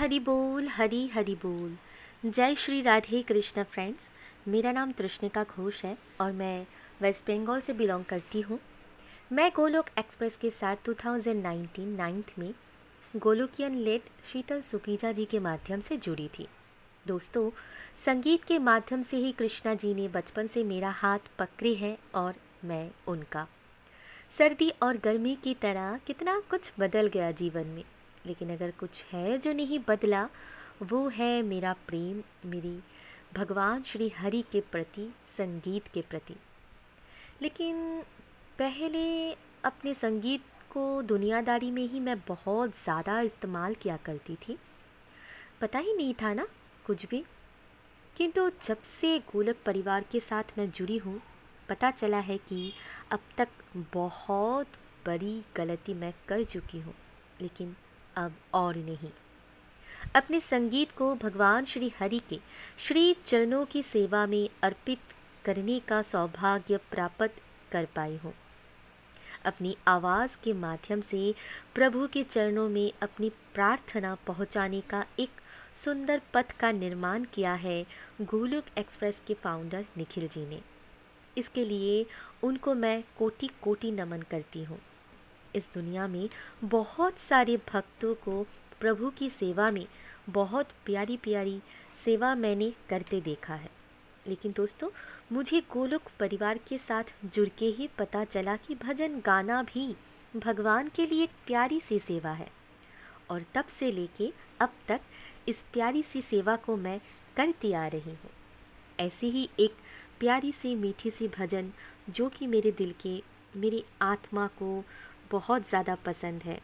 हरी बोल, हरी, हरि बोल। जय श्री राधे कृष्ण फ्रेंड्स मेरा नाम तृष्णिका घोष है और मैं वेस्ट बंगाल से बिलोंग करती हूँ। मैं गोलोक एक्सप्रेस के साथ 2019 नाइन्थ में गोलोकियन लेट शीतल सुकीजा जी के माध्यम से जुड़ी थी। दोस्तों, संगीत के माध्यम से ही कृष्णा जी ने बचपन से मेरा हाथ पकड़े है और मैं उनका। सर्दी और गर्मी की तरह कितना कुछ बदल गया जीवन में। लेकिन अगर कुछ है जो नहीं बदला, वो है मेरा प्रेम, मेरी भगवान श्री हरि के प्रति, संगीत के प्रति। लेकिन पहले अपने संगीत को दुनियादारी में ही मैं बहुत ज़्यादा इस्तेमाल किया करती थी। पता ही नहीं था ना कुछ भी। किंतु जब से गोलक परिवार के साथ मैं जुड़ी हूँ, पता चला है कि अब तक बहुत बड़ी गलती मैं कर चुकी हूँ। लेकिन अब और नहीं। अपने संगीत को भगवान श्री हरि के श्री चरणों की सेवा में अर्पित करने का सौभाग्य प्राप्त कर पाई हूँ। अपनी आवाज़ के माध्यम से प्रभु के चरणों में अपनी प्रार्थना पहुँचाने का एक सुंदर पथ का निर्माण किया है गोलुक एक्सप्रेस के फाउंडर निखिल जी ने। इसके लिए उनको मैं कोटि कोटि नमन करती हूँ। इस दुनिया में बहुत सारे भक्तों को प्रभु की सेवा में बहुत प्यारी प्यारी सेवा मैंने करते देखा है। लेकिन दोस्तों, मुझे गोलोक परिवार के साथ जुड़ के ही पता चला कि भजन गाना भी भगवान के लिए एक प्यारी सी सेवा है। और तब से लेके अब तक इस प्यारी सी सेवा को मैं करती आ रही हूँ। ऐसी ही एक प्यारी सी मीठी सी भजन जो कि मेरे दिल के, मेरी आत्मा को बहुत ज़्यादा पसंद है।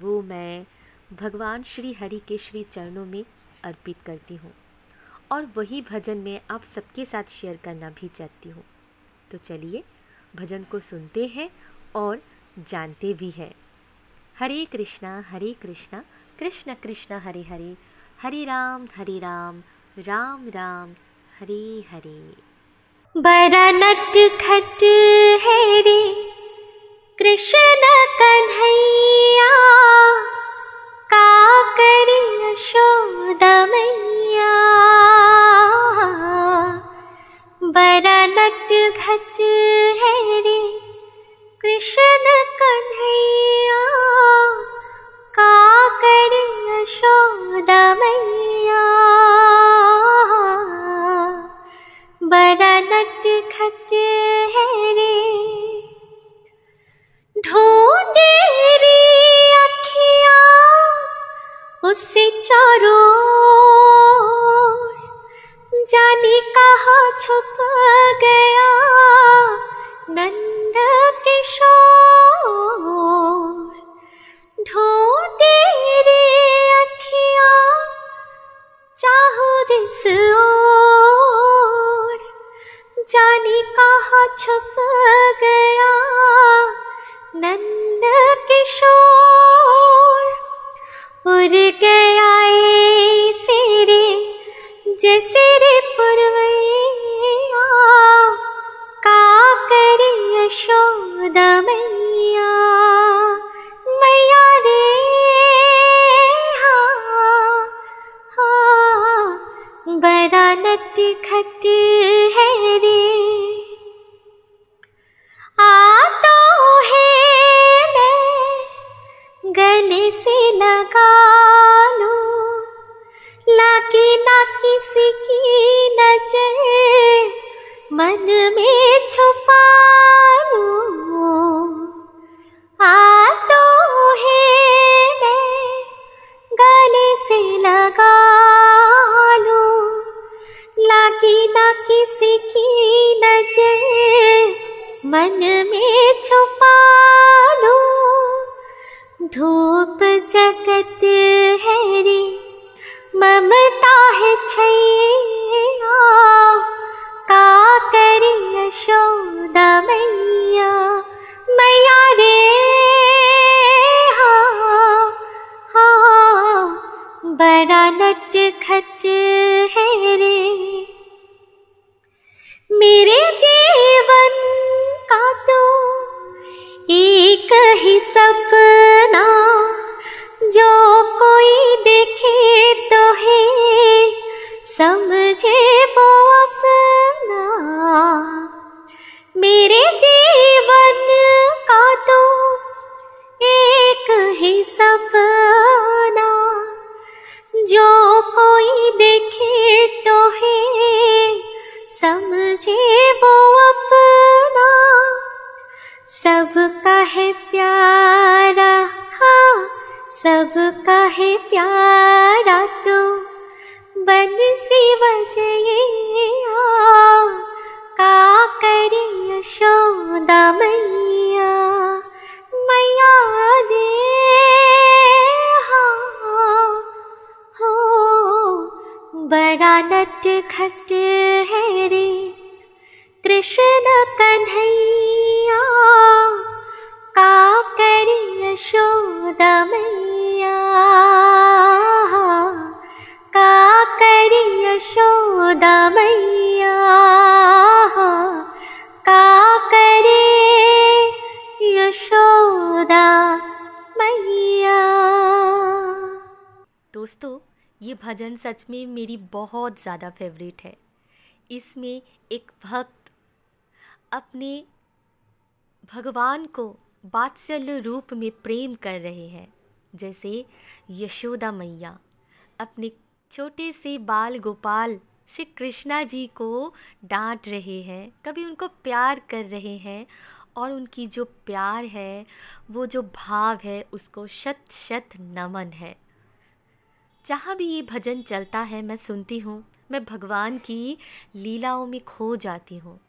वो मैं भगवान श्री हरि के श्री चरणों में अर्पित करती हूँ। और वही भजन मैं आप सबके साथ शेयर करना भी चाहती हूँ। तो चलिए, भजन को सुनते हैं और जानते भी हैं। हरे कृष्णा हरे कृष्णा, कृष्ण कृष्ण हरे हरे हरे राम हरे राम राम राम, हरे हरे। बड़ा नट खट है कृष्ण कन्हैया का करी यशोदा मैया बड़ा नट घट है रे कृष्ण कन्हैया का करी यशोदा मैया बड़ा नट खट जाने कहा छुप गया? नंद किशोर ढूंढे रे अखियाँ, चाहो जिस ओर। जाने कहा छुप गया? नंद किशोर उड़ गया सिरे जैसे रे पुरवैया, का करे यशोदा मैया। मैया रे हाँ हाँ बड़ा नट खट है रे। आ तो है मैं, गले से लगा किसी की नज़र मन में छुपा छैया का करी मैया मैया बड़ा नट खट है रे। मेरे जीवन का तो एक ही सपना, जो कोई देखे तो है। समझे वो अपना। मेरे जीवन का तो एक ही सपना। जो कोई देखे तो है, समझे वो अपना। सबका है प्यारा हाँ सबका है प्यारा तो। बन सी बजैया का करे यशोदा मैया मैया रे हाँ हो बड़ा नट खट है रे कृष्ण कन्हैया दोस्तों, ये भजन सच में मेरी बहुत ज़्यादा फेवरेट है। इसमें एक भक्त अपने भगवान को बात्सल्य रूप में प्रेम कर रहे हैं, जैसे यशोदा मैया। अपने छोटे से बाल गोपाल श्री कृष्णा जी को डांट रहे हैं, कभी उनको प्यार कर रहे हैं और उनकी जो प्यार है, वो जो भाव है, उसको शत शत नमन है। जहाँ भी ये भजन चलता है, मैं सुनती हूँ। मैं भगवान की लीलाओं में खो जाती हूँ।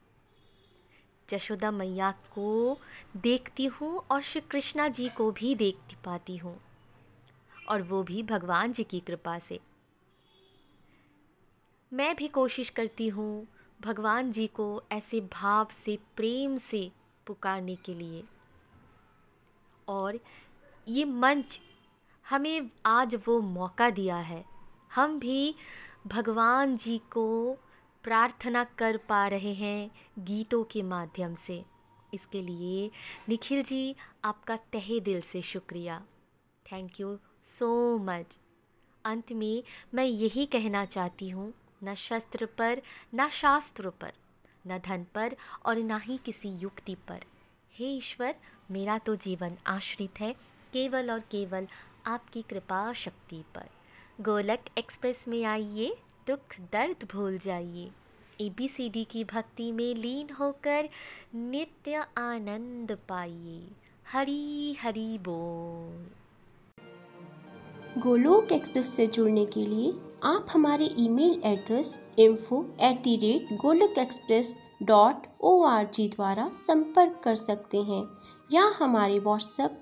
जशोदा मैया को देखती हूँ और श्री कृष्णा जी को भी देख पाती हूँ। और वो भी भगवान जी की कृपा से। मैं भी कोशिश करती हूँ भगवान जी को ऐसे भाव से, प्रेम से पुकारने के लिए। और ये मंच हमें आज वो मौका दिया है। हम भी भगवान जी को प्रार्थना कर पा रहे हैं गीतों के माध्यम से। इसके लिए निखिल जी, आपका तहे दिल से शुक्रिया। थैंक यू सो मच अंत में मैं यही कहना चाहती हूँ, न शस्त्र पर, न शास्त्र पर, न धन पर और न ही किसी युक्ति पर। हे ईश्वर, मेरा तो जीवन आश्रित है, केवल और केवल आपकी कृपा शक्ति पर। गोलक एक्सप्रेस में आइए, दुख दर्द भूल जाइए। ए बी सी डी की भक्ति में लीन होकर नित्य आनंद पाइए। हरी हरी बोल। गोलोक एक्सप्रेस से जुड़ने के लिए आप हमारे email address info at the rate Golok Express dot O R G द्वारा संपर्क कर सकते हैं या हमारे WhatsApp